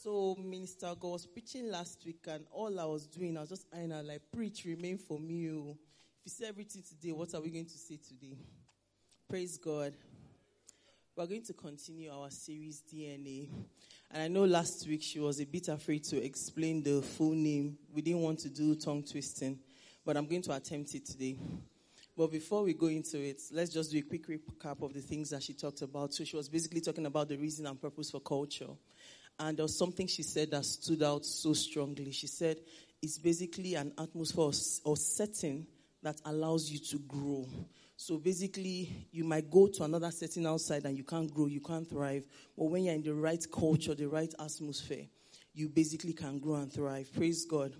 So, Minister God was preaching last week, and all I was doing, I was just I know, like, preach, remain for me. oh. If you say everything today, what are we going to say today? Praise God. We're going to continue our series DNA. And I know last week she was a bit afraid to explain the full name. We didn't want to do tongue twisting, but I'm going to attempt it today. But before we go into it, let's just do a quick recap of the things that she talked about. So she was basically talking about the reason and purpose for culture. And there was something she said that stood out so strongly. She said it's basically an atmosphere or, setting that allows you to grow. So basically, you might go to another setting outside and you can't grow, you can't thrive. But when you're in the right culture, the right atmosphere, you basically can grow and thrive. Praise God.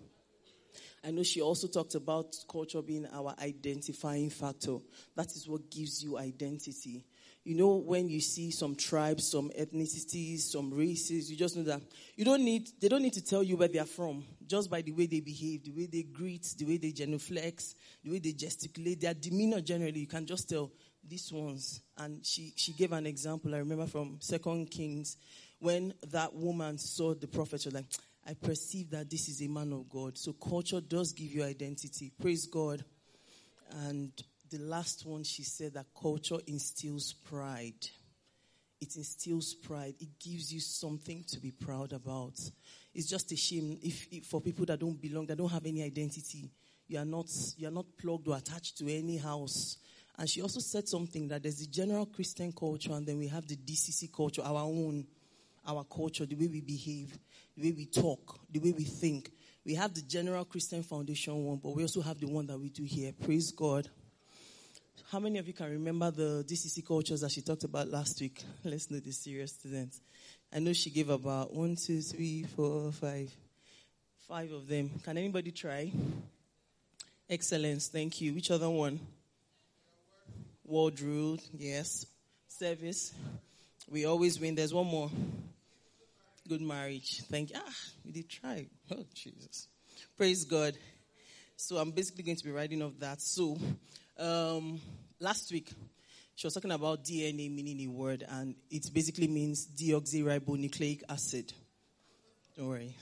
I know she also talked about culture being our identifying factor. That is what gives you identity. You know, when you see some tribes, some ethnicities, some races, you just know that you don't need, they don't need to tell you where they are from. Just by the way they behave, the way they greet, the way they genuflex, the way they gesticulate, their demeanor generally, you can just tell these ones. And she, she gave an example, I remember from Second Kings, when that woman saw the prophet, she was like, I perceive that this is a man of God. So culture does give you identity. Praise God. And the last one, she said that culture instills pride. It instills pride. It gives you something to be proud about. It's just a shame if, if for people that don't belong, that don't have any identity, you are not you are not plugged or attached to any house. And she also said something that there's the general Christian culture, and then we have the DCC culture, our own, our culture, the way we behave, the way we talk, the way we think. We have the general Christian foundation one, but we also have the one that we do here. Praise God. How many of you can remember the DCC cultures that she talked about last week? Let's know the serious students. I know she gave about one, two, three, four, five, five of them. Can anybody try? Excellence, thank you. Which other one? World rule, yes. Service, we always win. There's one more. Good marriage, thank you. Ah, we did try. Oh, Jesus. Praise God. So I'm basically going to be writing off that. So, um, last week, she was talking about DNA meaning a word, and it basically means deoxyribonucleic acid. Don't worry.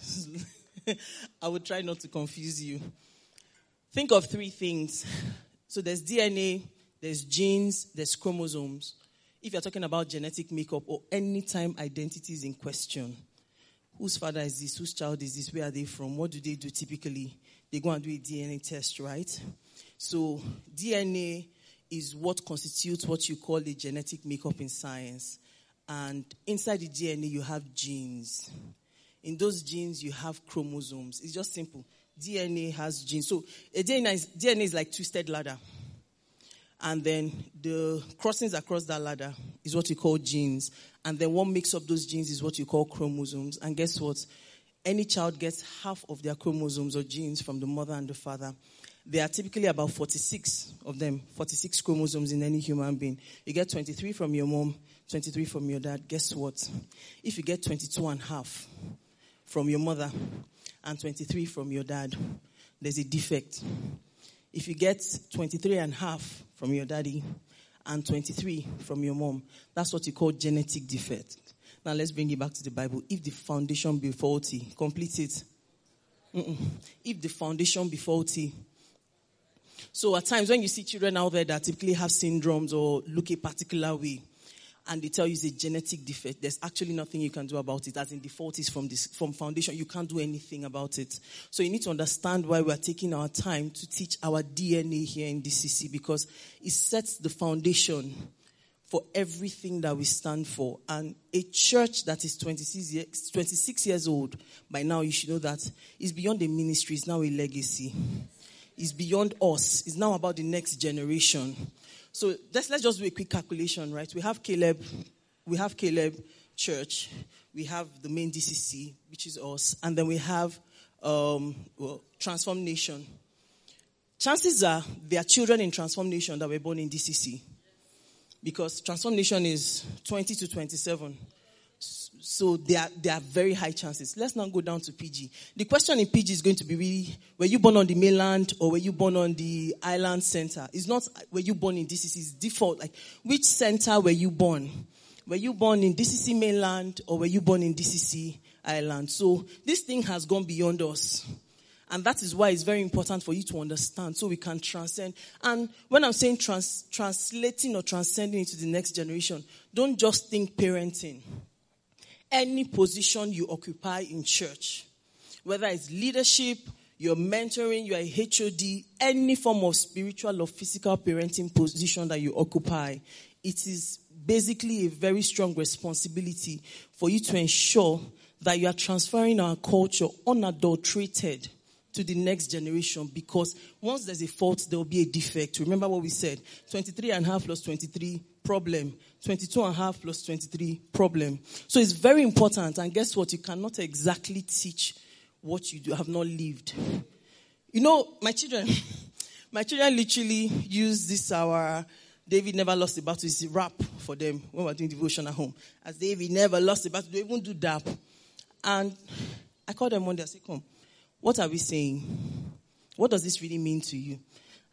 I would try not to confuse you. Think of three things. So there's DNA, there's genes, there's chromosomes. If you're talking about genetic makeup or any time identity is in question, whose father is this? Whose child is this? Where are they from? What do they do typically? They go and do a DNA test, right? So DNA is what constitutes what you call a genetic makeup in science. And inside the DNA, you have genes. In those genes, you have chromosomes. It's just simple. DNA has genes. So a DNA is, DNA is like twisted ladder. And then the crossings across that ladder is what you call genes. And then what makes up those genes is what you call chromosomes. And guess what? Any child gets half of their chromosomes or genes from the mother and the father. There are typically about 46 of them, 46 chromosomes in any human being. You get 23 from your mom, 23 from your dad. Guess what? If you get 22 and a half from your mother and 23 from your dad, there's a defect. If you get 23 and a half from your daddy and 23 from your mom, that's what you call genetic defect. Now let's bring it back to the Bible. If the foundation be faulty, complete it. Mm-mm. If the foundation be faulty, so at times when you see children out there that typically have syndromes or look a particular way, and they tell you it's a genetic defect, there's actually nothing you can do about it. As in default is from this from foundation, you can't do anything about it. So you need to understand why we're taking our time to teach our DNA here in DCC because it sets the foundation for everything that we stand for. And a church that is 26 years, 26 years old, by now you should know that is beyond the ministry, it's now a legacy. It's beyond us. It's now about the next generation. So let's, let's just do a quick calculation, right? We have Caleb, we have Caleb Church, we have the main DCC, which is us, and then we have um, well, Transform Nation. Chances are there are children in Transform Nation that were born in DCC because Transform Nation is 20 to 27. So there are, there are very high chances. Let's now go down to PG. The question in PG is going to be really, were you born on the mainland or were you born on the island center? It's not, were you born in DCC? It's default. Like, which center were you born? were you born in DCC mainland or were you born in DCC island? So this thing has gone beyond us. And that is why it's very important for you to understand so we can transcend. And when I'm saying trans- translating or transcending into the next generation, don't just think parenting. Any position you occupy in church, whether it's leadership, you're mentoring, you're a HOD, any form of spiritual or physical parenting position that you occupy, it is basically a very strong responsibility for you to ensure that you are transferring our culture unadulterated to the next generation because once there's a fault, there will be a defect. Remember what we said 23 and a half plus 23 problem, 22 and a half plus 23 problem. So it's very important. And guess what? You cannot exactly teach what you do, have not lived. You know, my children, my children literally use this our David never lost the battle. It's rap for them when we're doing devotion at home. As David never lost a battle, they even do that. And I called them one day, I said, Come, what are we saying? What does this really mean to you?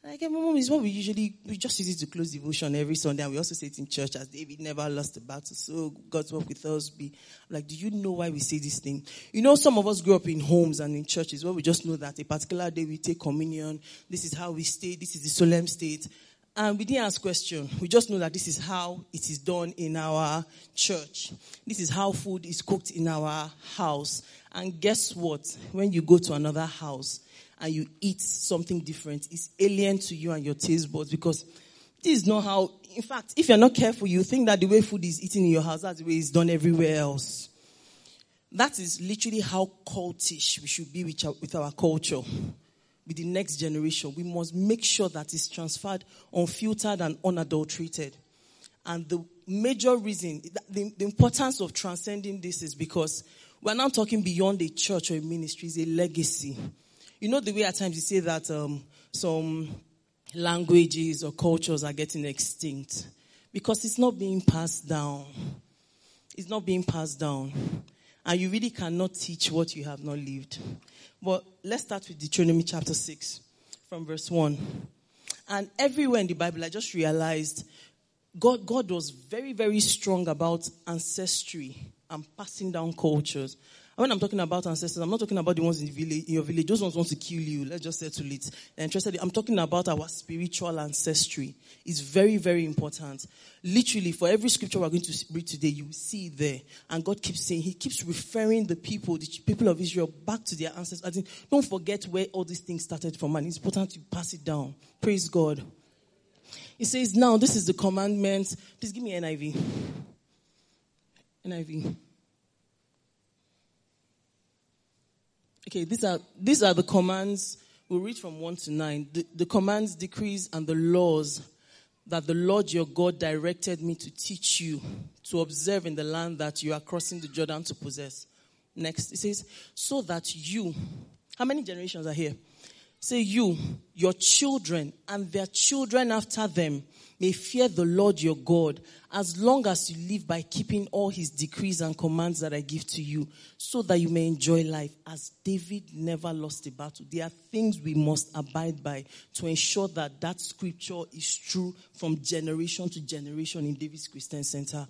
Like, my mom is what we usually, we just use it to close devotion every Sunday, and we also say it in church as David never lost a battle. So God's work with us be like, do you know why we say this thing? You know, some of us grew up in homes and in churches where we just know that a particular day we take communion. This is how we stay. This is the solemn state. And we didn't ask question. We just know that this is how it is done in our church. This is how food is cooked in our house. And guess what? When you go to another house and you eat something different, it's alien to you and your taste buds because this is not how, in fact, if you're not careful, you think that the way food is eaten in your house, that's the way it's done everywhere else. That is literally how cultish we should be with our, with our culture with the next generation. We must make sure that it's transferred unfiltered and unadulterated. And the major reason, the, the importance of transcending this is because we're now talking beyond a church or a ministry, it's a legacy. You know the way at times you say that um, some languages or cultures are getting extinct because it's not being passed down. It's not being passed down. And you really cannot teach what you have not lived. But let's start with Deuteronomy chapter 6 from verse 1. And everywhere in the Bible, I just realized God, God was very, very strong about ancestry and passing down cultures. And when I'm talking about ancestors, I'm not talking about the ones in, the village, in your village. Those ones want to kill you. Let's just settle it. They're interested. I'm talking about our spiritual ancestry. It's very, very important. Literally, for every scripture we're going to read today, you see there. And God keeps saying, He keeps referring the people, the people of Israel, back to their ancestors. In, don't forget where all these things started from. And it's important to pass it down. Praise God. He says, Now, this is the commandment. Please give me NIV. NIV. Okay, these are, these are the commands. We'll read from 1 to 9. The, the commands, decrees, and the laws that the Lord your God directed me to teach you to observe in the land that you are crossing the Jordan to possess. Next, it says, so that you, how many generations are here? Say you, your children, and their children after them may fear the Lord your God as long as you live by keeping all his decrees and commands that I give to you, so that you may enjoy life. As David never lost a battle, there are things we must abide by to ensure that that scripture is true from generation to generation in David's Christian Center.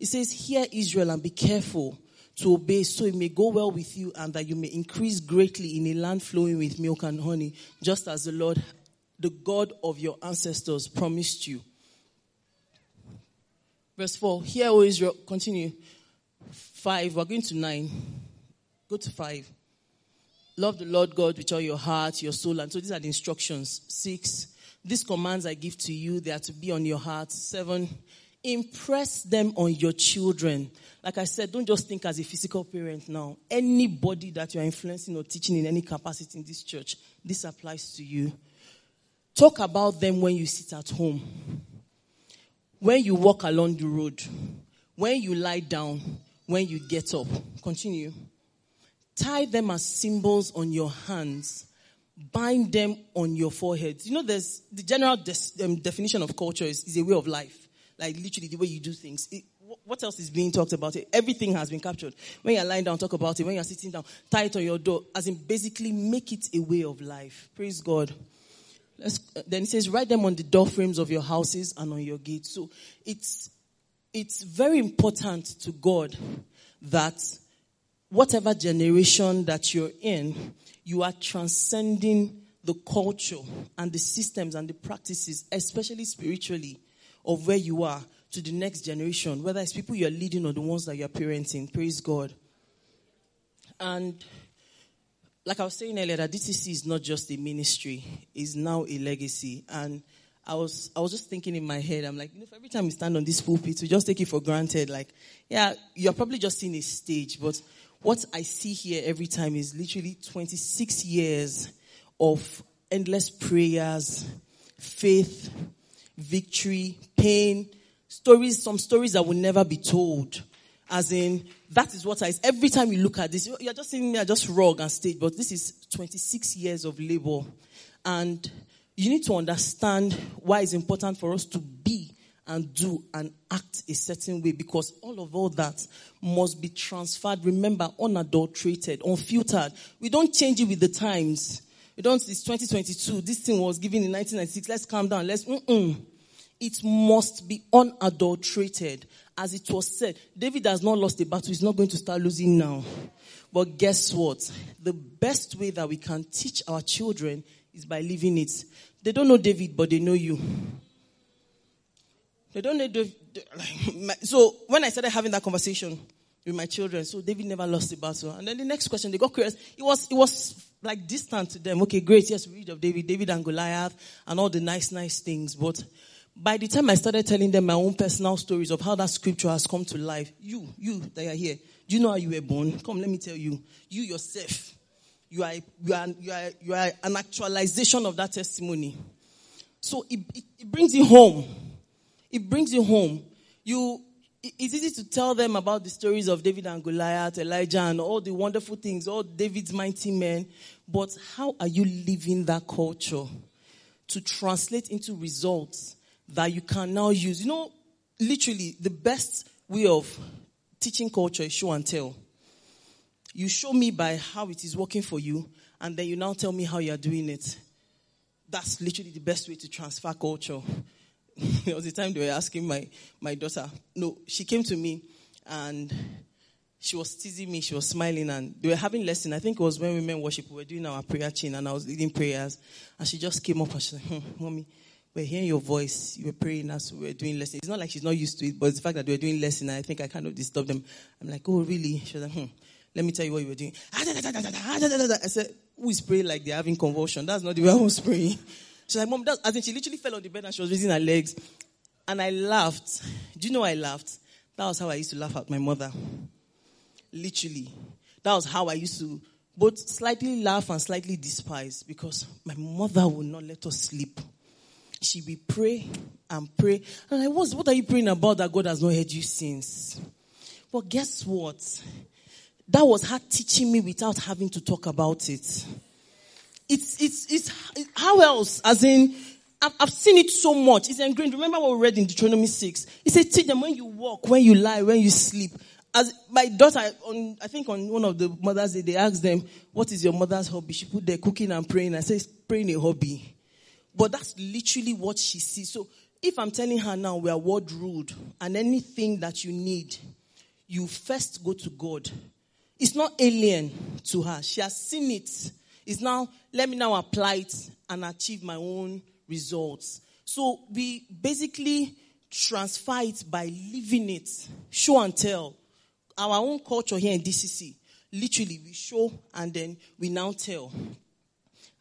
It says, Hear Israel and be careful to obey so it may go well with you and that you may increase greatly in a land flowing with milk and honey, just as the Lord the God of your ancestors promised you. Verse 4. Here, O Israel, continue. 5. We're going to 9. Go to 5. Love the Lord God with all your heart, your soul. And so these are the instructions. 6. These commands I give to you, they are to be on your heart. 7. Impress them on your children. Like I said, don't just think as a physical parent now. Anybody that you are influencing or teaching in any capacity in this church, this applies to you. Talk about them when you sit at home, when you walk along the road, when you lie down, when you get up. Continue. Tie them as symbols on your hands. Bind them on your forehead. You know, there's the general des- um, definition of culture is, is, a way of life. Like literally the way you do things. It, what else is being talked about? It? Everything has been captured. When you're lying down, talk about it. When you're sitting down, tie it on your door. As in basically make it a way of life. Praise God. Let's, uh, then it says, write them on the door frames of your houses and on your gates. So it's it's very important to God that whatever generation that you're in, you are transcending the culture and the systems and the practices, especially spiritually, of where you are to the next generation, whether it's people you're leading or the ones that you're parenting. Praise God. And like I was saying earlier, that DCC is not just a ministry, it's now a legacy. And I was I was just thinking in my head, I'm like, you know, every time we stand on this pulpit, we just take it for granted. Like, yeah, you're probably just seeing a stage, but what I see here every time is literally 26 years of endless prayers, faith, victory, pain, stories, some stories that will never be told. As in, that is what I, every time you look at this, you're just seeing me, I just rug and stage, but this is 26 years of labor. And you need to understand why it's important for us to be and do and act a certain way because all of all that must be transferred. Remember, unadulterated, unfiltered. We don't change it with the times. We don't, it's 2022. This thing was given in 1996. Let's calm down. Let's, mm-mm. It must be unadulterated. As it was said, David has not lost a battle. He's not going to start losing now. But guess what? The best way that we can teach our children is by living it. They don't know David, but they know you. They don't know David. So when I started having that conversation with my children, so David never lost the battle. And then the next question, they got curious. It was, it was like distant to them. Okay, great. Yes, we read of David, David and Goliath and all the nice, nice things. But by the time I started telling them my own personal stories of how that scripture has come to life, you, you that are here, do you know how you were born? Come, let me tell you. You yourself, you are, you are, you are, you are an actualization of that testimony. So it, it, it brings you home. It brings you home. You, it's easy to tell them about the stories of David and Goliath, Elijah, and all the wonderful things, all David's mighty men. But how are you living that culture to translate into results that you can now use? You know, literally, the best way of teaching culture is show and tell. You show me by how it is working for you, and then you now tell me how you are doing it. That's literally the best way to transfer culture. there was a time they were asking my, my daughter. No, she came to me and she was teasing me. She was smiling and they were having lesson. I think it was when women worship. We were doing our prayer chain and I was leading prayers. And she just came up and she said, hmm, mommy, we're hearing your voice. You were praying as we were doing lesson. It's not like she's not used to it, but the fact that we were doing lesson. I think I kind of disturbed them. I'm like, oh, really? She was like, hmm, let me tell you what you were doing. I said, who is praying like they're having convulsion? That's not the way I was praying. She's like, Mom, I think she literally fell on the bed and she was raising her legs. And I laughed. Do you know I laughed? That was how I used to laugh at my mother. Literally. That was how I used to both slightly laugh and slightly despise because my mother would not let us sleep. She would pray and pray. And I was, what are you praying about that God has not heard you since? But guess what? That was her teaching me without having to talk about it it's, it's, it's, how else? As in, I've, I've seen it so much. It's ingrained. Remember what we read in Deuteronomy 6? It said, teach them when you walk, when you lie, when you sleep. As my daughter, on, I think on one of the Mother's Day, they asked them, what is your mother's hobby? She put there cooking and praying. I said, praying a hobby. But that's literally what she sees. So if I'm telling her now we are word ruled and anything that you need, you first go to God. It's not alien to her. She has seen it. It's now, let me now apply it and achieve my own results. So we basically transfer it by living it, show and tell. Our own culture here in DCC, literally we show and then we now tell.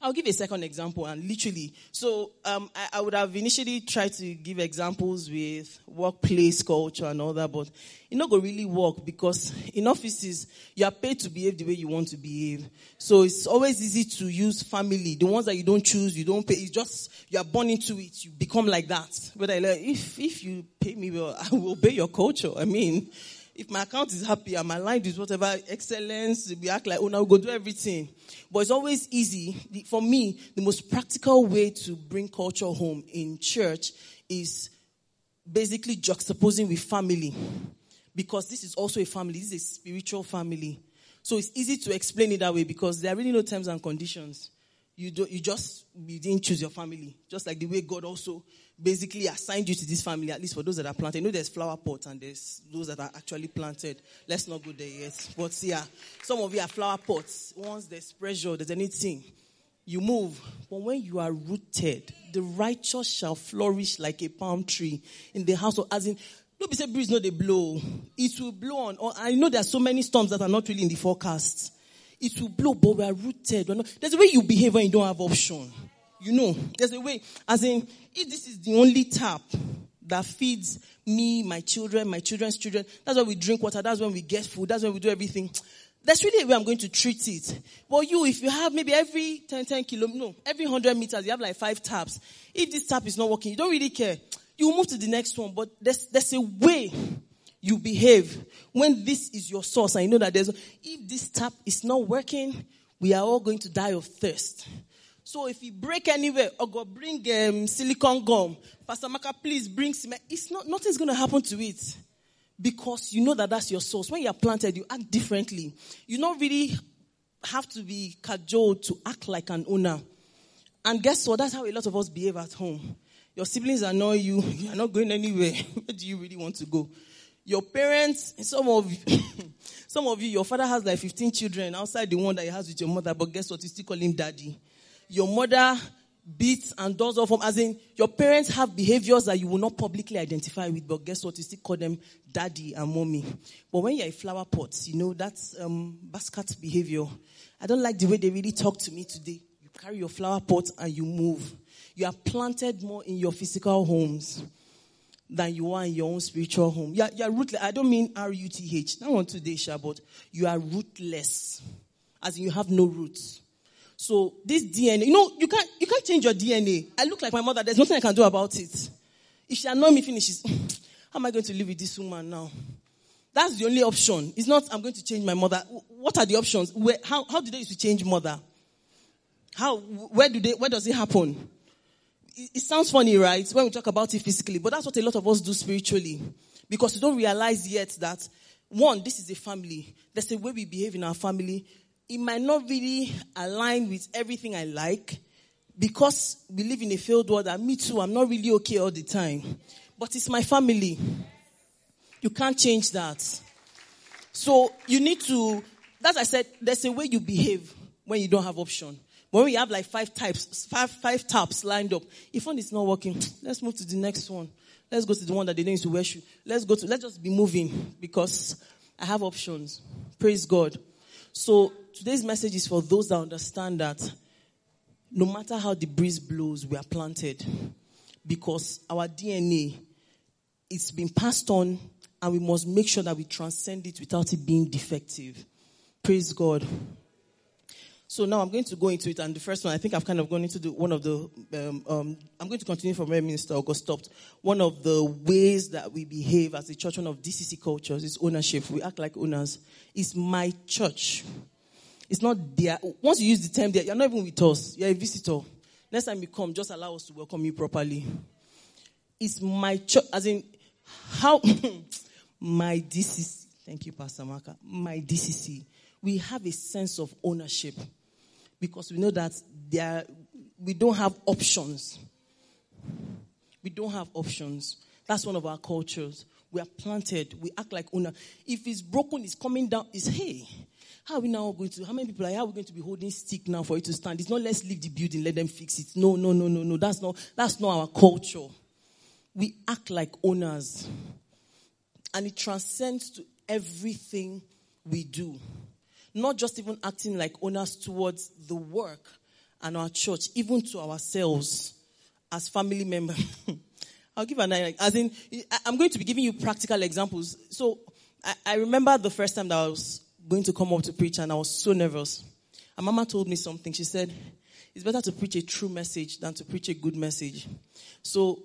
I'll give a second example and literally. So um, I, I, would have initially tried to give examples with workplace culture and all that, but it not going to really work because in offices you are paid to behave the way you want to behave. So it's always easy to use family, the ones that you don't choose, you don't pay. It's just you are born into it. You become like that. But I like, if if you pay me well, I will obey your culture. I mean, if my account is happy, and my aligned is whatever excellence, we act like, oh, now we go do everything. But it's always easy. For me, the most practical way to bring culture home in church is basically juxtaposing with family. Because this is also a family. This is a spiritual family. So it's easy to explain it that way because there are really no terms and conditions. You, do, you just you didn't choose your family. Just like the way God also basically assigned you to this family, at least for those that are planted. You know, there's flower pots and there's those that are actually planted. Let's not go there yet. But yeah, some of you are flower pots. Once there's pressure, there's anything, you move. But when you are rooted, the righteous shall flourish like a palm tree in the house of, as in, don't be say breeze no they blow. It will blow on. I know there are so many storms that are not really in the forecast. It will blow, but we are rooted. Not, there's a way you behave when you don't have option. You know, there's a way. As in, if this is the only tap that feeds me, my children, my children's children, that's when we drink water. That's when we get food. That's when we do everything. That's really a way I'm going to treat it. But you, if you have maybe every 10, 10 kilo, no, every 100 meters, you have like five taps. If this tap is not working, you don't really care. You move to the next one, but there's, there's a way you behave when this is your source and you know that there's, if this tap is not working, we are all going to die of thirst. So if you break anywhere, or go bring um, silicone gum, Pastor Maka, please bring cement. It's not, nothing's going to happen to it because you know that that's your source. When you are planted, you act differently. You don't really have to be cajoled to act like an owner. And guess what? That's how a lot of us behave at home. Your siblings annoy you. You are not going anywhere. Where do you really want to go? Your parents, some of some of you, your father has like 15 children outside the one that he has with your mother, but guess what? You still call him daddy. Your mother beats and does all from, as in, your parents have behaviors that you will not publicly identify with, but guess what? You still call them daddy and mommy. But when you're a flower pot, you know, that's um, basket behavior. I don't like the way they really talk to me today. You carry your flower pot and you move. You are planted more in your physical homes than you are in your own spiritual home. You are, you are rootless. I don't mean R-U-T-H. Not on today, Sha, but you are rootless. As in you have no roots. So this DNA, you know, you can't, you can't change your DNA. I look like my mother. There's nothing I can do about it. If she annoys me, finishes. How am I going to live with this woman now? That's the only option. It's not, I'm going to change my mother. What are the options? Where, how, how do they used to change mother? How, where do they, where does it happen? it, sounds funny, right? When we talk about it physically, but that's what a lot of us do spiritually. Because we don't realize yet that, one, this is a family. There's a way we behave in our family. It might not really align with everything I like because we live in a failed world and me too, I'm not really okay all the time. But it's my family. You can't change that. So you need to, as I said, there's a way you behave when you don't have option. When we have like five types, five, five taps lined up, if one is not working, let's move to the next one. Let's go to the one that they don't need to worship. Let's go to, let's just be moving because I have options. Praise God. So today's message is for those that understand that no matter how the breeze blows, we are planted because our DNA, it's been passed on and we must make sure that we transcend it without it being defective. Praise God. So now I'm going to go into it, and the first one, I think I've kind of gone into the, one of the, um, um, I'm going to continue from where Minister August stopped. One of the ways that we behave as a church, one of DCC cultures is ownership. We act like owners. It's my church. It's not there. Once you use the term there, you're not even with us. You're a visitor. Next time you come, just allow us to welcome you properly. It's my church, as in, how, my DCC, thank you, Pastor Maka, my DCC, we have a sense of ownership because we know that there, we don't have options. We don't have options. That's one of our cultures. We are planted. We act like owner. If it's broken, it's coming down. It's hey, how are we now going to? How many people are? How are we going to be holding stick now for it to stand? It's not let's leave the building, let them fix it. No, no, no, no, no. That's not. That's not our culture. We act like owners, and it transcends to everything we do not just even acting like owners towards the work and our church, even to ourselves as family members. I'll give an as in, I'm going to be giving you practical examples. So I, I remember the first time that I was going to come up to preach and I was so nervous. And mama told me something. She said, it's better to preach a true message than to preach a good message. So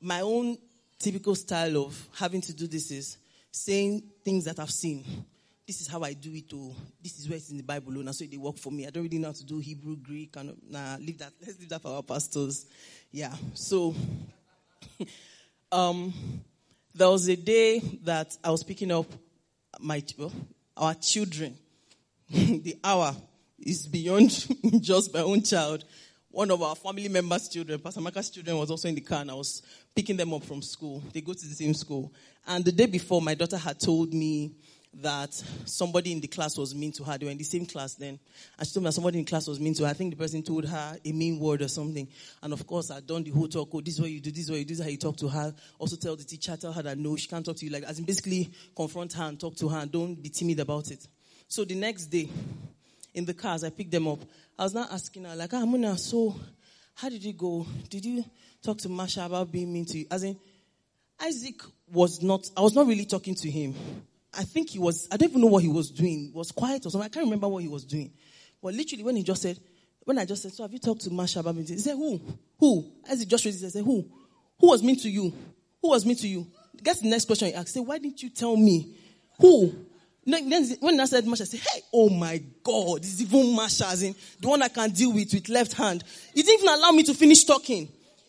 my own typical style of having to do this is saying things that I've seen this is how I do it. Oh, this is where it's in the Bible. And now so they work for me. I don't really know how to do Hebrew, Greek, and nah, leave that. Let's leave that for our pastors. Yeah. So, um, there was a day that I was picking up my well, our children. the hour is beyond just my own child. one of our family members' children, Pastor Maka's children, was also in the car, and I was picking them up from school. They go to the same school. And the day before, my daughter had told me that somebody in the class was mean to her. They were in the same class then. And she told me that somebody in class was mean to her. I think the person told her a mean word or something. And of course, I'd done the whole talk. Oh, this is what you do, this is what you do, this is how you talk to her. Also tell the teacher, tell her that no, she can't talk to you like As in basically confront her and talk to her and don't be timid about it. So the next day, in the cars, I picked them up. I was now asking her, like, ah, Muna, so how did you go? Did you talk to Masha about being mean to you? As in, Isaac was not, I was not really talking to him. I think he was, I don't even know what he was doing. He was quiet or something. I can't remember what he was doing. But literally, when he just said, when I just said, so have you talked to Masha about me? He said, who? Who? As he just raised his said, who? Who was mean to you? Who was mean to you? Guess the next question he asked. Say, why didn't you tell me? Who? Then when I said Masha, I said, hey, oh my God, this is even Masha, as in the one I can deal with with left hand. He didn't even allow me to finish talking.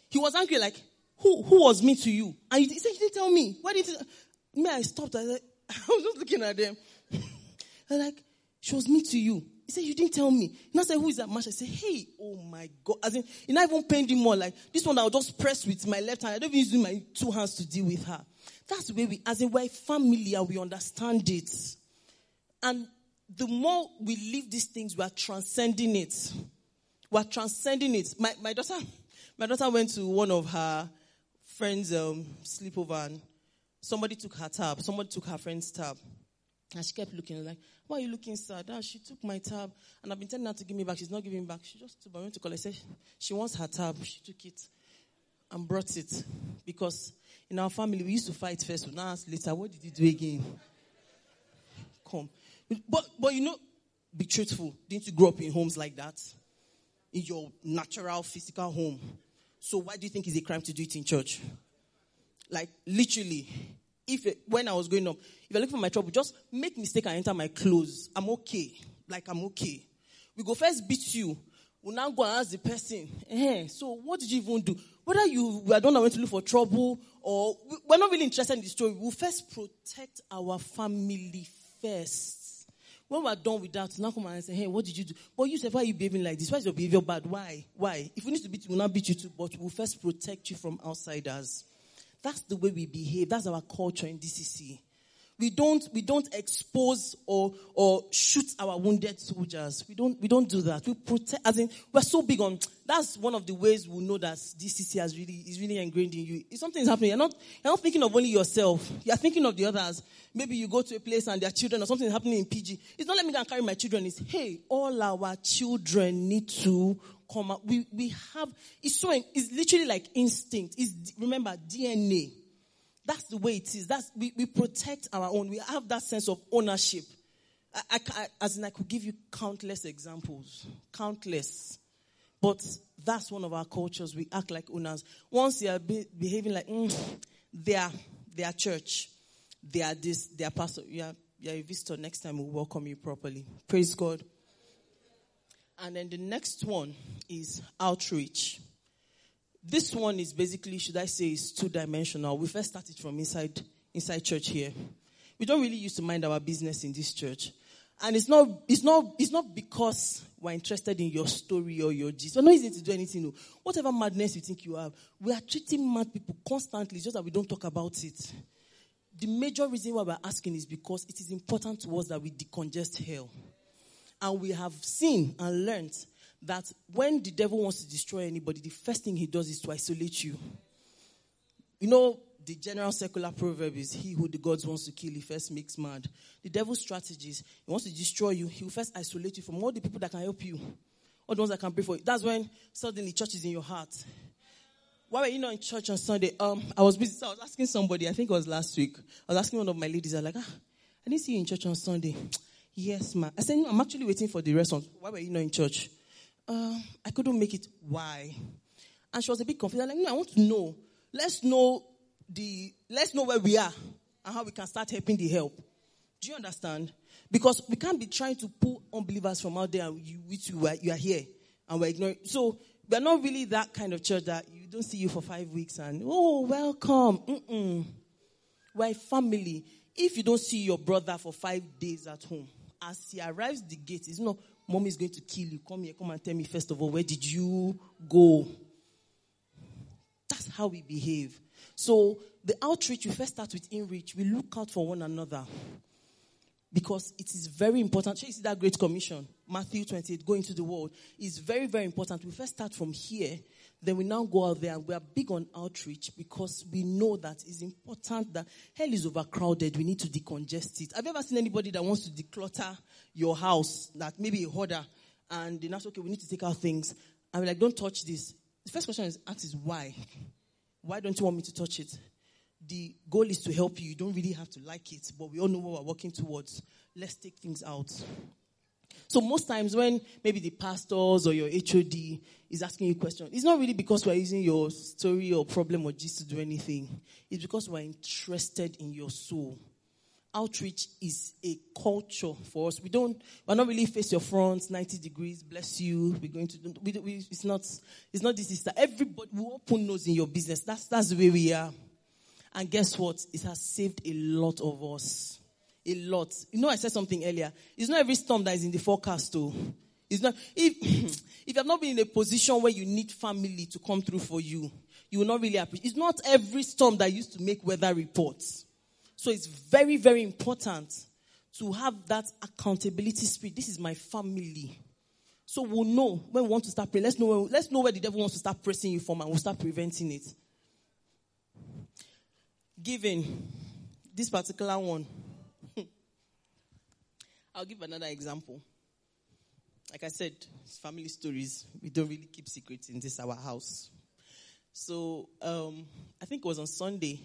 He was angry, like, who, who was mean to you? And he said, you didn't tell me. Why didn't you? Me, I stopped. I said, I was just looking at them. I like, she was mean to you. He said, You didn't tell me. And I said, Who is that Masha? I said, Hey, oh my God. As in, it not even pained him more. Like, this one I'll just press with my left hand. I don't even use my two hands to deal with her. That's the way we, as in, we're familiar, we understand it. And the more we live these things, we are transcending it. We are transcending it. My, my daughter, my daughter went to one of her friends' um, sleepover and somebody took her tab. Somebody took her friend's tab. And she kept looking like, why are you looking sad? Ah, she took my tab and I've been telling her to give me back. She's not giving back. She just took, I went to call her. said she wants her tab. She took it and brought it. Because in our family, we used to fight first. We now ask later, what did you do again? Come. But, but you know, be truthful. Didn't you grow up in homes like that? In your natural physical home. So why do you think it's a crime to do it in church? Like literally, if when I was growing up, if I look for my trouble, just make mistake and enter my clothes. I'm okay. Like I'm okay. We go first beat you. We now go and ask the person, so what did you even do? Whether you were the one that went to look for trouble or we're not really interested in the story, we'll first protect our family first. When we're done with that, now come and say, hey, what did you do? But you say, why are you behaving like this? Why is your behavior bad? Why? Why? If we need to beat you, we'll not beat you too, but we'll first protect you from outsiders. That's the way we behave. That's our culture in DCC. We don't, we don't expose or, or shoot our wounded soldiers. We don't, we don't do that. We protect, as in, we're so big on, that's one of the ways we know that DCC has really, is really ingrained in you. If something is happening, you're not, you're not thinking of only yourself. You're thinking of the others. Maybe you go to a place and their children or something is happening in PG. It's not let me go and carry my children. It's, hey, all our children need to come out. We, we have, it's so, it's literally like instinct. It's, remember, DNA. That's the way it is. That's, we, we protect our own. We have that sense of ownership. I, I, I, as in, I could give you countless examples. Countless. But that's one of our cultures. We act like owners. Once you are be, behaving like, mm, they are, they are church. They are this, they are pastor. You are, you are a visitor. Next time we'll welcome you properly. Praise God. And then the next one is outreach. This one is basically, should I say, is two dimensional. We first started from inside inside church here. We don't really used to mind our business in this church. And it's not, it's not, it's not because we're interested in your story or your gist. We're not easy to do anything. No. Whatever madness you think you have, we are treating mad people constantly, just that we don't talk about it. The major reason why we're asking is because it is important to us that we decongest hell. And we have seen and learned that when the devil wants to destroy anybody, the first thing he does is to isolate you. You know, the general secular proverb is he who the gods wants to kill, he first makes mad. The devil's strategies, he wants to destroy you, he will first isolate you from all the people that can help you, all the ones that can pray for you. That's when suddenly church is in your heart. Why were you not in church on Sunday? Um, I was busy. So I was asking somebody, I think it was last week. I was asking one of my ladies, I was like, ah, I didn't see you in church on Sunday. Yes, ma. I said, no, I'm actually waiting for the response. Why were you not in church? uh, I couldn't make it. Why? And she was a bit confused. I'm like, no, I want to know. Let's know the, let's know where we are and how we can start helping the help. Do you understand? Because we can't be trying to pull unbelievers from out there and you, which you are, you are here and we're ignoring. So we're not really that kind of church that you don't see you for five weeks and, oh, welcome. Mm-mm. We're a family. If you don't see your brother for five days at home, as he arrives the gate, it's not, mommy is going to kill you. Come here, come and tell me first of all, where did you go? That's how we behave. So the outreach, we first start with inreach. We look out for one another because it is very important. you see that great commission, Matthew 28, go into the world, is very, very important. We first start from here, then we now go out there and we are big on outreach because we know that it's important that hell is overcrowded. We need to decongest it. Have you ever seen anybody that wants to declutter your house, that maybe a hoarder, and are not okay, we need to take out things. And we're like, don't touch this. The first question is asked is why? Why don't you want me to touch it? the goal is to help you. You don't really have to like it, but we all know what we're working towards. Let's take things out. So most times when maybe the pastors or your HOD is asking you questions, it's not really because we're using your story or problem or gist to do anything. It's because we're interested in your soul. Outreach is a culture for us. We don't, we're not really face your front, 90 degrees, bless you. We're going to, we, we, it's not, it's not this, that. Everybody will open nose in your business. That's, that's the way we are. And guess what? It has saved a lot of us. A lot. You know, I said something earlier. It's not every storm that is in the forecast, though. It's not, if, if you have not been in a position where you need family to come through for you, you will not really appreciate. It's not every storm that used to make weather reports. So it's very, very important to have that accountability spirit. This is my family. So we'll know when we want to start praying. Let's know, where, let's know where the devil wants to start pressing you from and we'll start preventing it. Giving. This particular one. I'll give another example. Like I said, family stories. We don't really keep secrets in this our house. So um, I think it was on Sunday.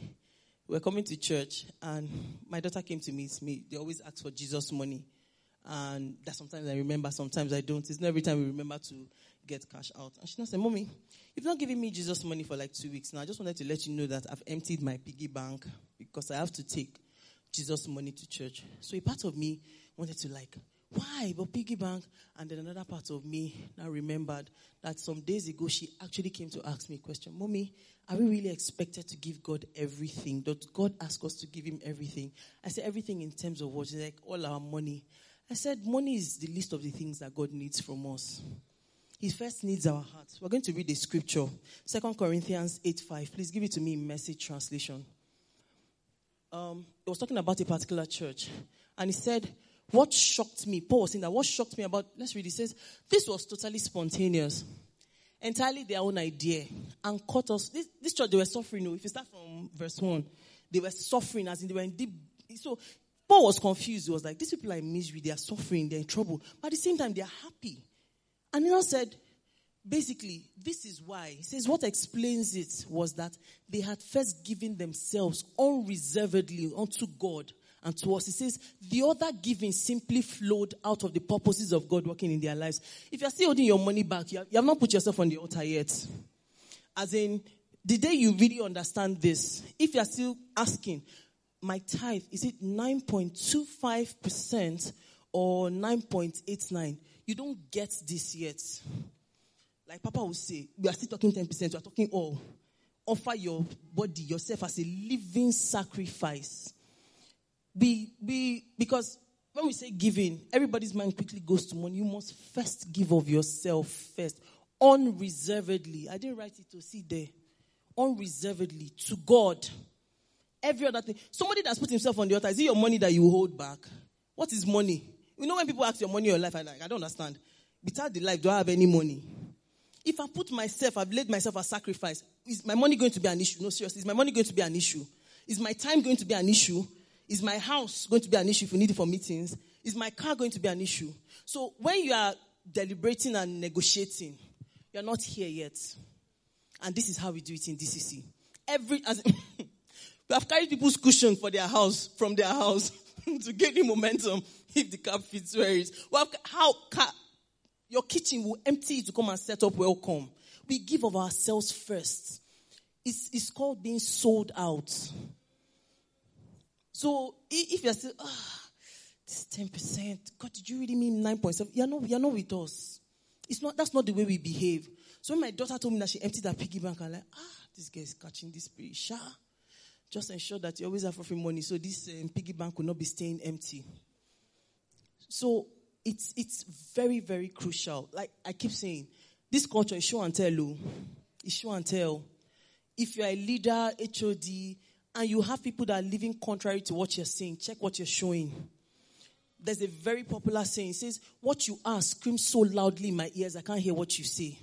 We were coming to church, and my daughter came to meet me. They always ask for Jesus money, and that sometimes I remember, sometimes I don't. It's not every time we remember to get cash out. And she now said, Mommy, you've not given me Jesus money for like two weeks now. I just wanted to let you know that I've emptied my piggy bank because I have to take Jesus money to church. So a part of me wanted to like, why? But piggy bank. And then another part of me now remembered that some days ago she actually came to ask me a question. Mommy, are we really expected to give God everything? Does God ask us to give him everything? I said everything in terms of what? She's like all our money. I said money is the list of the things that God needs from us. He first needs our hearts. We're going to read the scripture. Second Corinthians 8 5. Please give it to me in message translation. Um, it was talking about a particular church. And he said, What shocked me, Paul was saying that what shocked me about, let's read, it says, This was totally spontaneous, entirely their own idea, and caught us. This, this church, they were suffering. Oh, if you start from verse 1, they were suffering as in they were in deep. So Paul was confused. He was like, These people are in misery, they are suffering, they're in trouble. But at the same time, they are happy. And he said, basically, this is why. He says, what explains it was that they had first given themselves unreservedly unto God and to us. He says, the other giving simply flowed out of the purposes of God working in their lives. If you're still holding your money back, you have, you have not put yourself on the altar yet. As in, the day you really understand this, if you're still asking, my tithe, is it 9.25% or 9.89? you don't get this yet. Like Papa will say, we are still talking 10%, we are talking all. Offer your body, yourself as a living sacrifice. Be, be, because when we say giving, everybody's mind quickly goes to money. You must first give of yourself first, unreservedly. I didn't write it to see there. Unreservedly to God. Every other thing. Somebody that's put himself on the altar, is it your money that you hold back? What is money? You know when people ask your money or your life, I like, I don't understand. Without the life, do I have any money? If I put myself, I've laid myself as sacrifice, is my money going to be an issue? No, seriously, is my money going to be an issue? Is my time going to be an issue? Is my house going to be an issue if you need it for meetings? Is my car going to be an issue? So when you are deliberating and negotiating, you're not here yet. And this is how we do it in DCC. Every, as, we have carried people's cushion for their house, from their house, to gain momentum if the cup fits where it is. Well, how can, your kitchen will empty to come and set up welcome. We give of ourselves first. It's, it's called being sold out. So if you're still, ah, this 10%, God, did you really mean 9.7? You're not, you're not with us. It's not, that's not the way we behave. So when my daughter told me that she emptied her piggy bank, I'm like, ah, this guy is catching this spirit. Sure. Just ensure that you always have for free money so this um, piggy bank will not be staying empty. So it's it's very very crucial. Like I keep saying, this culture is show and tell. Oh. It's show and tell. If you're a leader, HOD, and you have people that are living contrary to what you're saying, check what you're showing. There's a very popular saying. It says, What you are screams so loudly in my ears, I can't hear what you say.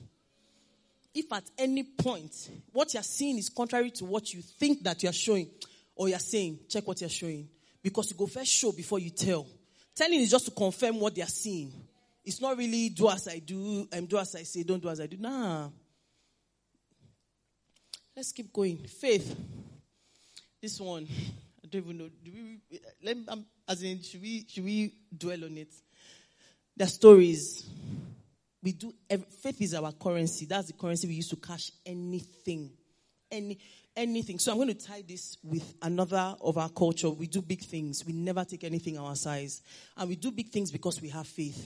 If at any point what you're seeing is contrary to what you think that you're showing or you're saying, check what you're showing. Because you go first show before you tell. Telling is just to confirm what they're seeing. It's not really do as I do, and um, do as I say, don't do as I do. Nah. Let's keep going. Faith. This one, I don't even know. Do we? Let um, as in, should we should we dwell on it? The stories. We do. Faith is our currency. That's the currency we use to cash anything, any anything. So I'm going to tie this with another of our culture. We do big things. We never take anything our size, and we do big things because we have faith.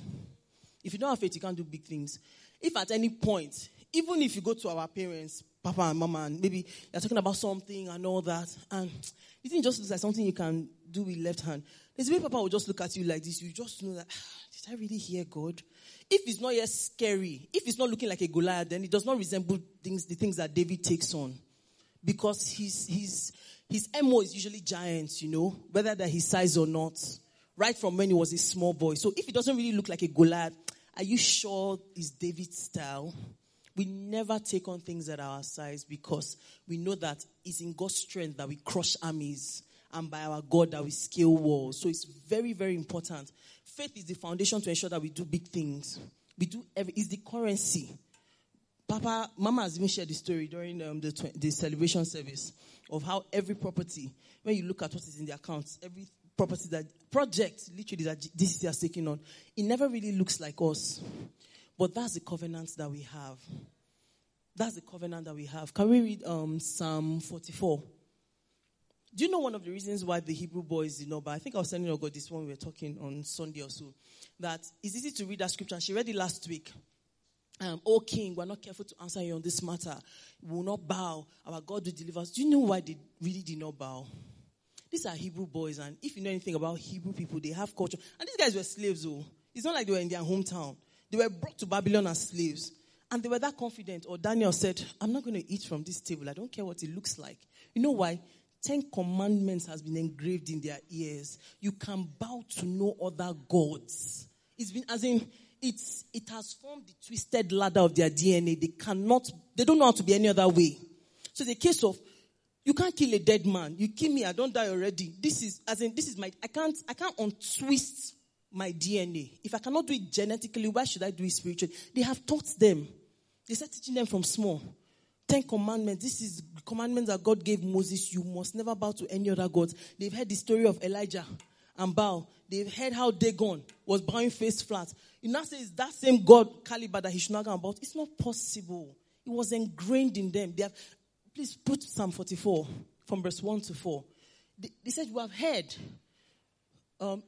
If you don't have faith, you can't do big things. If at any point, even if you go to our parents, Papa and Mama, and maybe you're talking about something and all that, and you think just looks like something you can do with left hand. There's a way Papa will just look at you like this. You just know that, ah, did I really hear God? If it's not yet scary, if it's not looking like a Goliath, then it does not resemble things, the things that David takes on. Because his, his, his MO is usually giants, you know, whether that his size or not, right from when he was a small boy. So if it doesn't really look like a Goliath, are you sure it's David's style? We never take on things at our size because we know that it's in God's strength that we crush armies and by our God that we scale walls. So it's very, very important. Faith is the foundation to ensure that we do big things. We do every, it's the currency. Papa, Mama has even shared the story during um, the, the celebration service of how every property, when you look at what is in the accounts, every property that, project literally that this is taking on, it never really looks like us. But that's the covenant that we have. That's the covenant that we have. Can we read um, Psalm 44? Do you know one of the reasons why the Hebrew boys did not buy? I think I was telling you God this one we were talking on Sunday or so. That it's easy to read that scripture. She read it last week. Um, oh King, we're not careful to answer you on this matter. We will not bow. Our God will deliver us. Do you know why they really did not bow? These are Hebrew boys, and if you know anything about Hebrew people, they have culture. And these guys were slaves, oh. It's not like they were in their hometown. They were brought to Babylon as slaves. And they were that confident. Or Daniel said, I'm not going to eat from this table. I don't care what it looks like. You know why? Ten commandments has been engraved in their ears. You can bow to no other gods. It's been as in it's it has formed the twisted ladder of their DNA. They cannot, they don't know how to be any other way. So the case of you can't kill a dead man. You kill me, I don't die already. This is as in this is my I can't I can't untwist my DNA. If I cannot do it genetically, why should I do it spiritually? They have taught them. They start teaching them from small. Ten commandments. This is commandments that God gave Moses. You must never Baal to any other gods. They've heard the story of Elijah and bow. They've heard how Dagon was bowing face flat. You now say it's that same God caliber that he should not go about. It's not possible. It was ingrained in them. They have, please put Psalm 44 from verse 1 to 4. They, they said, You have heard. Um,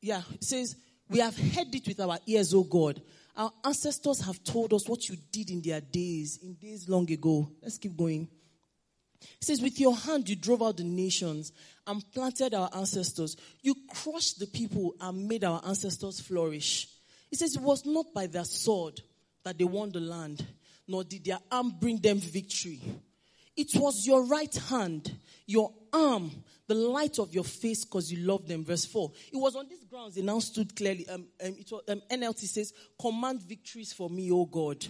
yeah, it says, We have heard it with our ears, O God. Our ancestors have told us what you did in their days, in days long ago. Let's keep going. It says, With your hand you drove out the nations and planted our ancestors. You crushed the people and made our ancestors flourish. It says, It was not by their sword that they won the land, nor did their arm bring them victory. It was your right hand, your arm, the light of your face because you loved them. Verse 4. It was on these grounds they now stood clearly. Um, um, was, um, NLT says, Command victories for me, O God.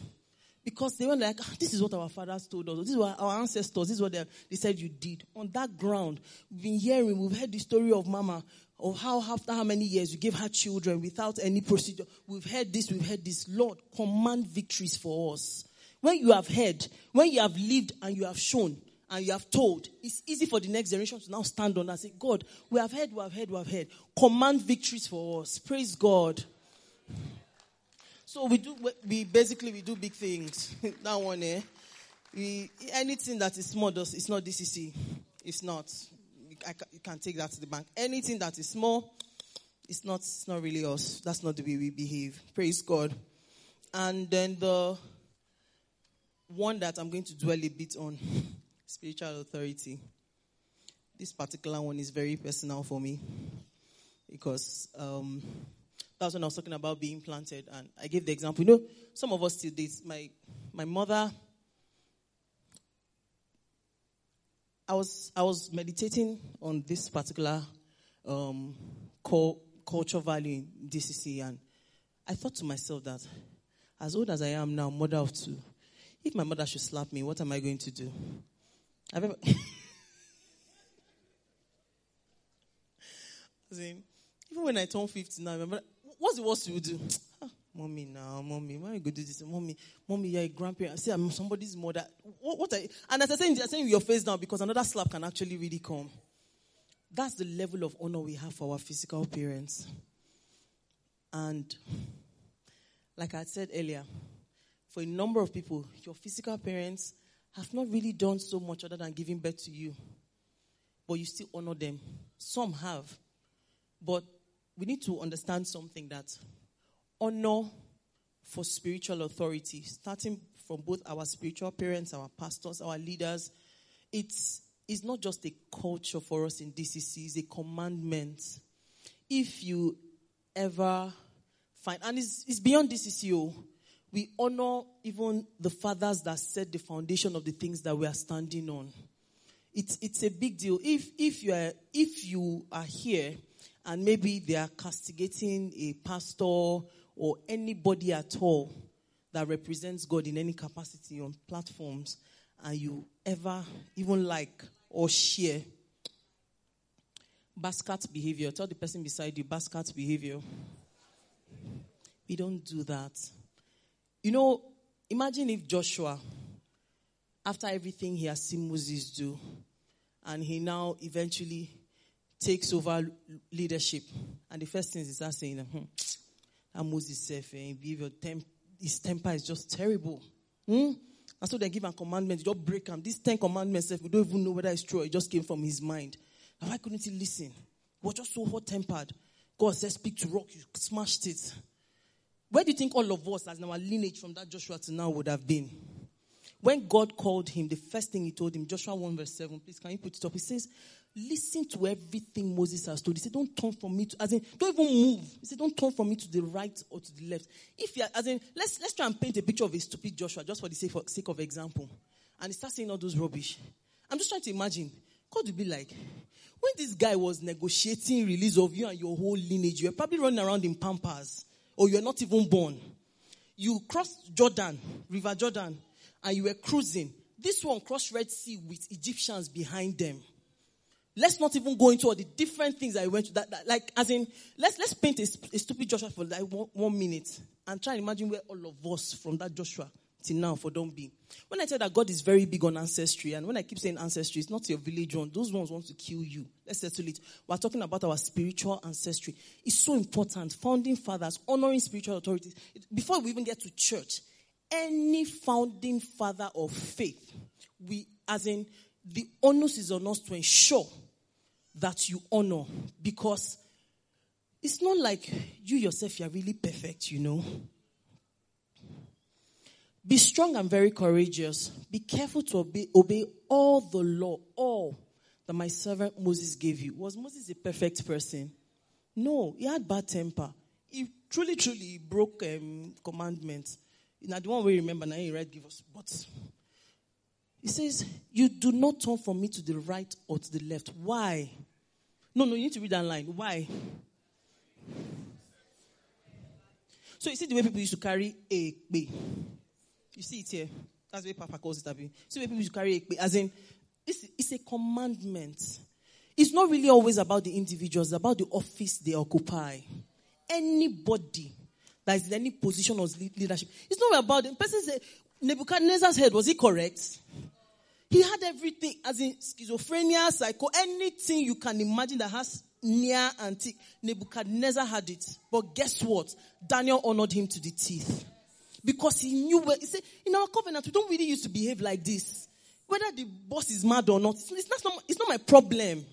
Because they were like, ah, this is what our fathers told us. This is what our ancestors, this is what they, they said you did. On that ground, we've been hearing, we've heard the story of Mama, of how after how many years you gave her children without any procedure. We've heard this, we've heard this. Lord, command victories for us. When you have heard, when you have lived and you have shown and you have told, it's easy for the next generation to now stand on and say, God, we have heard, we have heard, we have heard. Command victories for us. Praise God. So we do, we basically, we do big things. that one, eh? We, anything that is small, does, it's not DCC. It's not. I, you can take that to the bank. Anything that is small, it's not, it's not really us. That's not the way we behave. Praise God. And then the one that I'm going to dwell a bit on spiritual authority. This particular one is very personal for me because um, That's when I was talking about being planted, and I gave the example. You know, some of us still this. My my mother. I was I was meditating on this particular um, culture value in DCC, and I thought to myself that as old as I am now, mother of two, if my mother should slap me, what am I going to do? I've ever. even when I turn 50 now, remember, what's the worst you would do? Ah, mommy, now, mommy, why you to do this? Mommy, mommy, you're a grandparent. See, I'm somebody's mother. What, what are you? And as I say, I'm saying your face now because another slap can actually really come. That's the level of honor we have for our physical parents. And like I said earlier, for a number of people, your physical parents have not really done so much other than giving birth to you. But you still honor them. Some have. But we need to understand something that honor for spiritual authority, starting from both our spiritual parents, our pastors, our leaders, it's, it's not just a culture for us in DCC, it's a commandment. If you ever find, and it's, it's beyond DCC, oh, we honor even the fathers that set the foundation of the things that we are standing on. It's, it's a big deal. If, if, you are, if you are here and maybe they are castigating a pastor or anybody at all that represents God in any capacity on platforms, and you ever even like or share basket behavior, tell the person beside you basket behavior. We don't do that. You know, imagine if Joshua, after everything he has seen Moses do, and he now eventually takes over leadership. And the first thing is start saying, hmm, that Moses self, eh, his temper is just terrible. Hmm? And so they give a commandment, just break them. These ten commandments, we don't even know whether it's true. It just came from his mind. why couldn't he listen? He was just so hot tempered. God said, speak to rock, you smashed it. Where do you think all of us, as our lineage from that Joshua to now, would have been? When God called him, the first thing he told him, Joshua 1 verse 7, please can you put it up? He says, Listen to everything Moses has told. He said, Don't turn from me to, as in, don't even move. He said, Don't turn from me to the right or to the left. If you are, as in, let's, let's try and paint a picture of a stupid Joshua just for the sake, for, sake of example. And he starts saying all those rubbish. I'm just trying to imagine. God would be like, when this guy was negotiating release of you and your whole lineage, you were probably running around in Pampers, or you're not even born. You crossed Jordan, River Jordan, and you were cruising. This one crossed Red Sea with Egyptians behind them. Let's not even go into all the different things I went to. That, that, like, as in, let's let's paint a, a stupid Joshua for like one, one, minute and try and imagine where all of us from that Joshua till now for don't be. When I tell that God is very big on ancestry, and when I keep saying ancestry, it's not your village one. Those ones want to kill you. Let's settle it. We're talking about our spiritual ancestry. It's so important. Founding fathers, honoring spiritual authorities. Before we even get to church, any founding father of faith, we, as in, the onus is on us to ensure that you honor because it's not like you yourself, you're really perfect, you know. Be strong and very courageous. Be careful to obey, obey all the law, all that my servant Moses gave you. Was Moses a perfect person? No, he had bad temper. He truly, truly broke um, commandments. Now, the one we remember, now he read give us. But he says, You do not turn from me to the right or to the left. Why? No, no, you need to read that line. Why? So you see the way people used to carry a B. You see it here. That's way Papa calls it. You see way people to carry B. As in, it's, it's a commandment. It's not really always about the individuals, it's about the office they occupy. Anybody that is in any position of leadership. It's not about the person said Nebuchadnezzar's head, was he correct? He had everything, as in schizophrenia, psycho, anything you can imagine that has near antique. Nebuchadnezzar had it. But guess what? Daniel honored him to the teeth. Because he knew where, he said, in our covenant, we don't really used to behave like this. Whether the boss is mad or not, it's, it's, not, it's not my problem.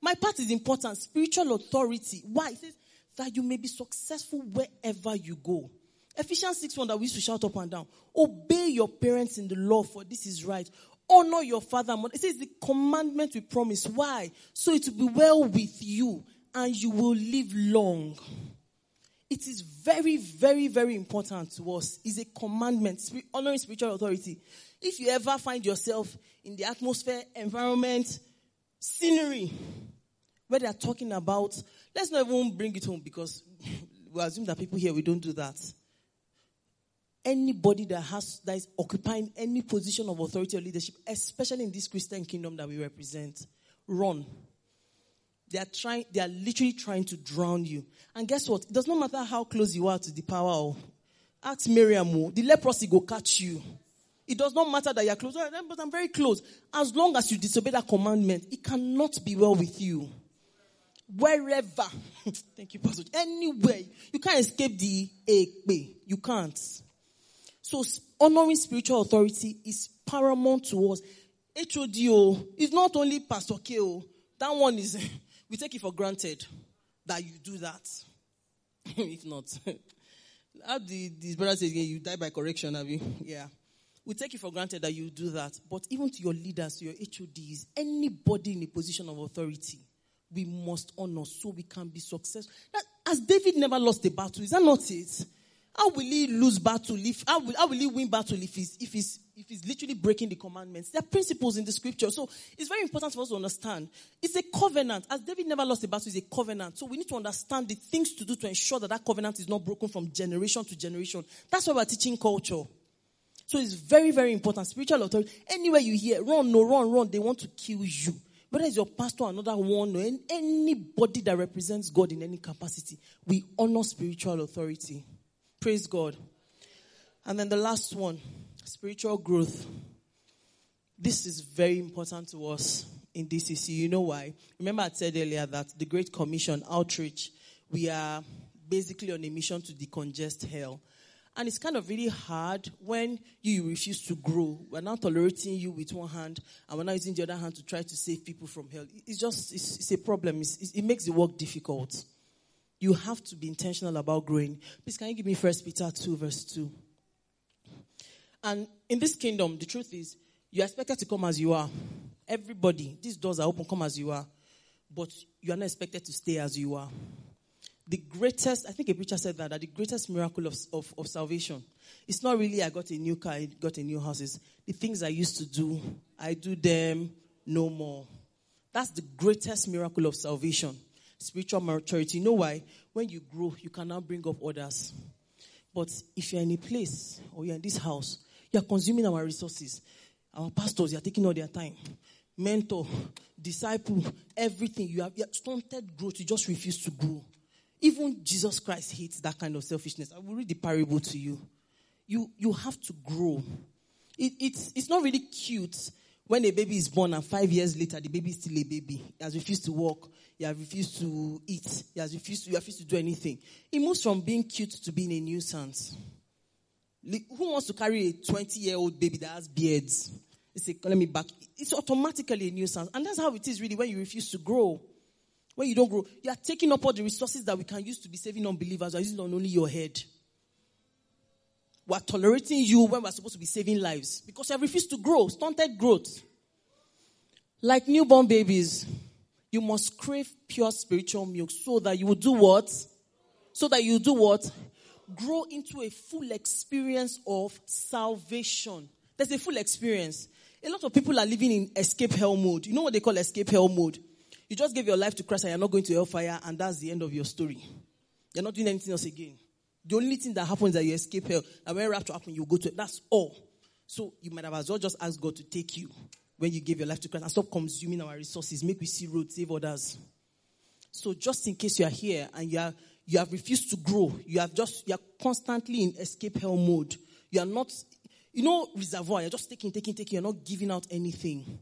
My part is important. Spiritual authority. Why? He says, that you may be successful wherever you go. Ephesians 6 1 that we used to shout up and down. Obey your parents in the law, for this is right. Honor your father and mother. It says the commandment we promise. Why? So it will be well with you and you will live long. It is very, very, very important to us. It's a commandment, honoring spiritual authority. If you ever find yourself in the atmosphere, environment, scenery, where they are talking about, let's not even bring it home because we assume that people here, we don't do that. Anybody that has, that is occupying any position of authority or leadership, especially in this Christian kingdom that we represent, run. They are trying, they are literally trying to drown you. And guess what? It does not matter how close you are to the power of. Ask Miriam, oh, the leprosy go catch you. It does not matter that you are close, but I'm very close. As long as you disobey that commandment, it cannot be well with you. Wherever, thank you, Pastor. Anywhere, you can't escape the ekbe. You can't. So honoring spiritual authority is paramount to us. HODO oh, is not only Pastor KO. That one is we take it for granted that you do that. if not, how the this brother says again, you die by correction, have you? Yeah. We take it for granted that you do that. But even to your leaders, to your HODs, anybody in a position of authority, we must honor so we can be successful. That, as David never lost a battle, is that not it? How will he lose battle if, how will, how will he win battle if he's, if he's, if he's literally breaking the commandments? There are principles in the scripture. So it's very important for us to understand. It's a covenant. As David never lost a battle, it's a covenant. So we need to understand the things to do to ensure that that covenant is not broken from generation to generation. That's why we're teaching culture. So it's very, very important. Spiritual authority. Anywhere you hear, run, no, run, run, they want to kill you. Whether it's your pastor, another one, or anybody that represents God in any capacity, we honor spiritual authority. Praise God. And then the last one, spiritual growth. This is very important to us in DCC. You know why? Remember I said earlier that the Great Commission outreach, we are basically on a mission to decongest hell. And it's kind of really hard when you refuse to grow. We're now tolerating you with one hand, and we're now using the other hand to try to save people from hell. It's just, it's, it's a problem. It's, it makes the work difficult. You have to be intentional about growing. Please, can you give me First Peter 2, verse 2? And in this kingdom, the truth is, you're expected to come as you are. Everybody, these doors are open, come as you are. But you are not expected to stay as you are. The greatest, I think a preacher said that, that the greatest miracle of, of, of salvation, it's not really I got a new car, I got a new house. It's the things I used to do, I do them no more. That's the greatest miracle of salvation spiritual maturity. You know why? When you grow, you can now bring up others. But if you're in a place or you're in this house, you're consuming our resources. Our pastors, you're taking all their time. Mentor, disciple, everything. You have, you have stunted growth. You just refuse to grow. Even Jesus Christ hates that kind of selfishness. I will read the parable to you. You, you have to grow. It, it's, it's not really cute when a baby is born and five years later the baby is still a baby. He has refused to walk. He has refused to eat. He has refused to, he has refused to do anything. it moves from being cute to being a nuisance. Who wants to carry a 20 year old baby that has beards? It's a, let me back. It's automatically a nuisance. And that's how it is really when you refuse to grow. When you don't grow, you are taking up all the resources that we can use to be saving unbelievers. You are using on only your head. We're tolerating you when we're supposed to be saving lives because you have refused to grow, stunted growth. Like newborn babies, you must crave pure spiritual milk so that you will do what? So that you do what? Grow into a full experience of salvation. There's a full experience. A lot of people are living in escape hell mode. You know what they call escape hell mode? You just gave your life to Christ and you're not going to hellfire, and that's the end of your story. You're not doing anything else again. The only thing that happens is that you escape hell. And when rapture happens, you go to it. That's all. So you might have as well just ask God to take you when you give your life to Christ and stop consuming our resources. Make we see road, save others. So just in case you are here and you are you have refused to grow, you have just you are constantly in escape hell mode. You are not, you know, reservoir. You're just taking, taking, taking. You're not giving out anything.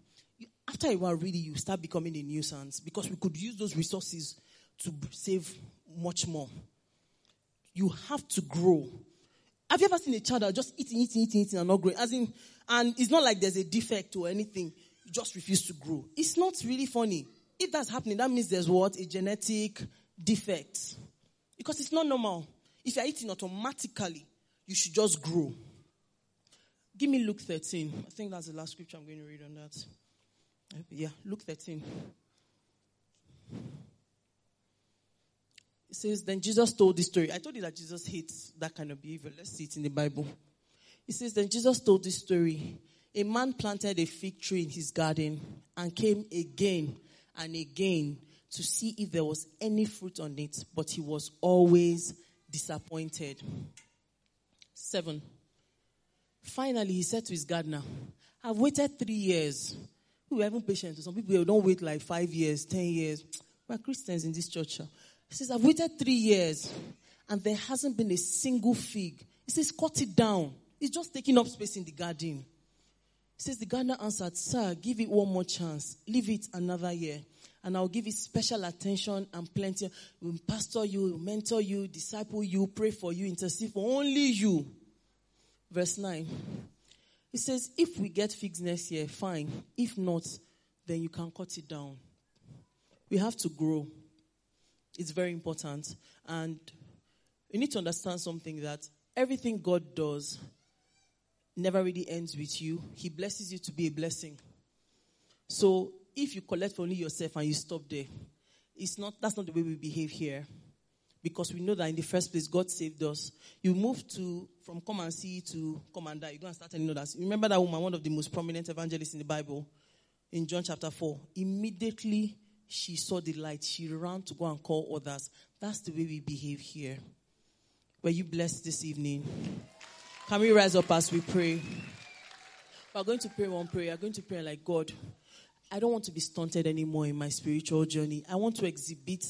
After a while, really, you start becoming a nuisance because we could use those resources to save much more you have to grow. Have you ever seen a child that just eating, eating, eating, eating and not growing? As in, and it's not like there's a defect or anything. You just refuse to grow. It's not really funny. If that's happening, that means there's what? A genetic defect. Because it's not normal. If you're eating automatically, you should just grow. Give me Luke 13. I think that's the last scripture I'm going to read on that. Yeah, Luke 13. It says, Then Jesus told this story. I told you that Jesus hates that kind of behavior. Let's see it in the Bible. It says, Then Jesus told this story. A man planted a fig tree in his garden and came again and again to see if there was any fruit on it, but he was always disappointed. Seven. Finally, he said to his gardener, I've waited three years. We are even patient. Some people don't wait like five years, ten years. We're Christians in this church. He says, I've waited three years and there hasn't been a single fig. He says, cut it down. It's just taking up space in the garden. He says, the gardener answered, Sir, give it one more chance. Leave it another year. And I'll give it special attention and plenty. We'll pastor you, mentor you, disciple you, pray for you, intercede for only you. Verse 9. He says, if we get figs next year, fine. If not, then you can cut it down. We have to grow. It's very important. And you need to understand something that everything God does never really ends with you. He blesses you to be a blessing. So if you collect for only yourself and you stop there, it's not that's not the way we behave here. Because we know that in the first place God saved us. You move to from come and see to come and die. You and start telling others. Remember that woman, one of the most prominent evangelists in the Bible, in John chapter 4. Immediately she saw the light, she ran to go and call others. That's the way we behave here. Were you blessed this evening? Can we rise up as we pray? We're going to pray one prayer. We're going to pray like God. I don't want to be stunted anymore in my spiritual journey. I want to exhibit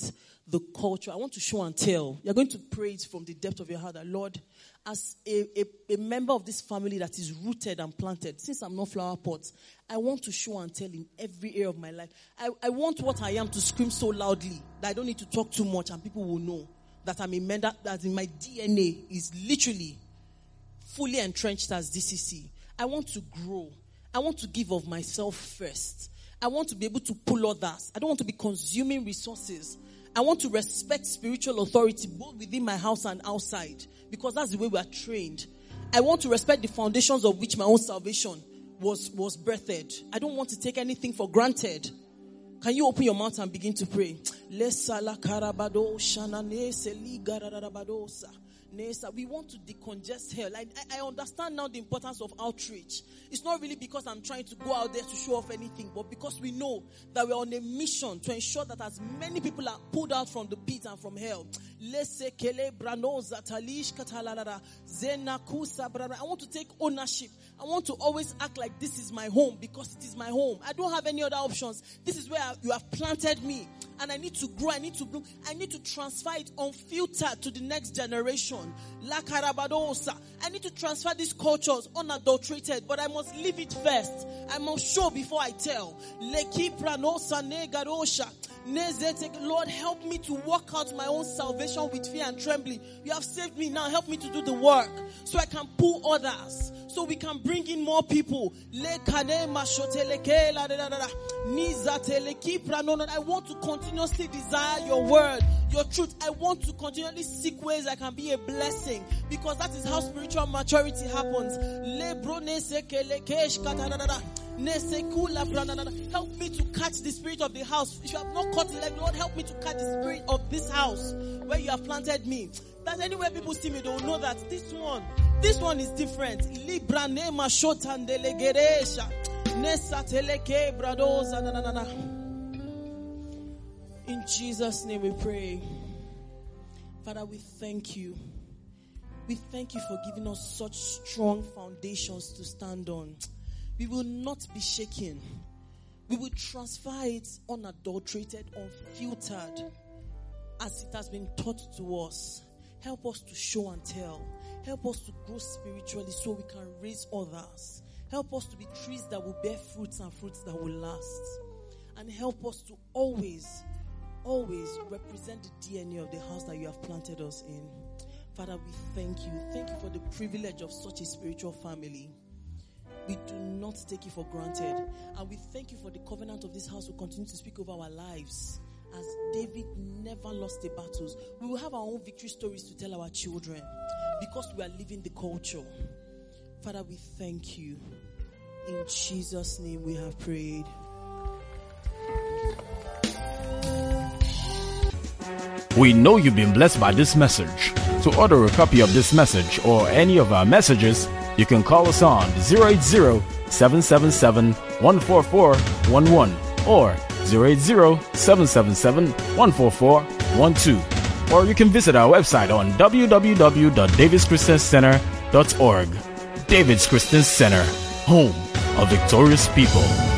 the culture. I want to show and tell. You're going to pray it from the depth of your heart that, Lord, as a, a, a, member of this family that is rooted and planted, since I'm not flower pot, I want to show and tell in every area of my life. I, I want what I am to scream so loudly that I don't need to talk too much and people will know that I'm a member, that in my DNA is literally fully entrenched as DCC. I want to grow. I want to give of myself first. I want to be able to pull others. I don't want to be consuming resources. I want to respect spiritual authority both within my house and outside because that's the way we are trained. I want to respect the foundations of which my own salvation was, was birthed. I don't want to take anything for granted. Can you open your mouth and begin to pray? Nessa, uh, we want to decongest hell. I, I understand now the importance of outreach. It's not really because I'm trying to go out there to show off anything, but because we know that we're on a mission to ensure that as many people are pulled out from the pit and from hell. I want to take ownership. I want to always act like this is my home because it is my home. I don't have any other options. This is where you have planted me and I need to grow. I need to bloom. I need to transfer it unfiltered to the next generation. I need to transfer these cultures unadulterated, but I must live it first. I must show before I tell. Lord, help me to work out my own salvation with fear and trembling. You have saved me now. Help me to do the work so I can pull others, so we can bring in more people. I want to continuously desire your word, your truth. I want to continually seek ways I can be a blessing because that is how spiritual maturity happens. Help me to catch the spirit of the house. If you have not caught it, Lord, help me to catch the spirit of this house where you have planted me. That anywhere people see me, they will know that this one, this one is different. In Jesus' name we pray. Father, we thank you. We thank you for giving us such strong foundations to stand on. We will not be shaken. We will transfer it unadulterated, unfiltered, as it has been taught to us. Help us to show and tell. Help us to grow spiritually so we can raise others. Help us to be trees that will bear fruits and fruits that will last. And help us to always, always represent the DNA of the house that you have planted us in. Father, we thank you. Thank you for the privilege of such a spiritual family. We do not take it for granted. And we thank you for the covenant of this house will continue to speak over our lives. As David never lost the battles, we will have our own victory stories to tell our children because we are living the culture. Father, we thank you. In Jesus' name we have prayed. We know you've been blessed by this message. To order a copy of this message or any of our messages, you can call us on 080 777 14411 or 080 777 14412. Or you can visit our website on www.davidschristiancenter.org. David's Christian Center, home of victorious people.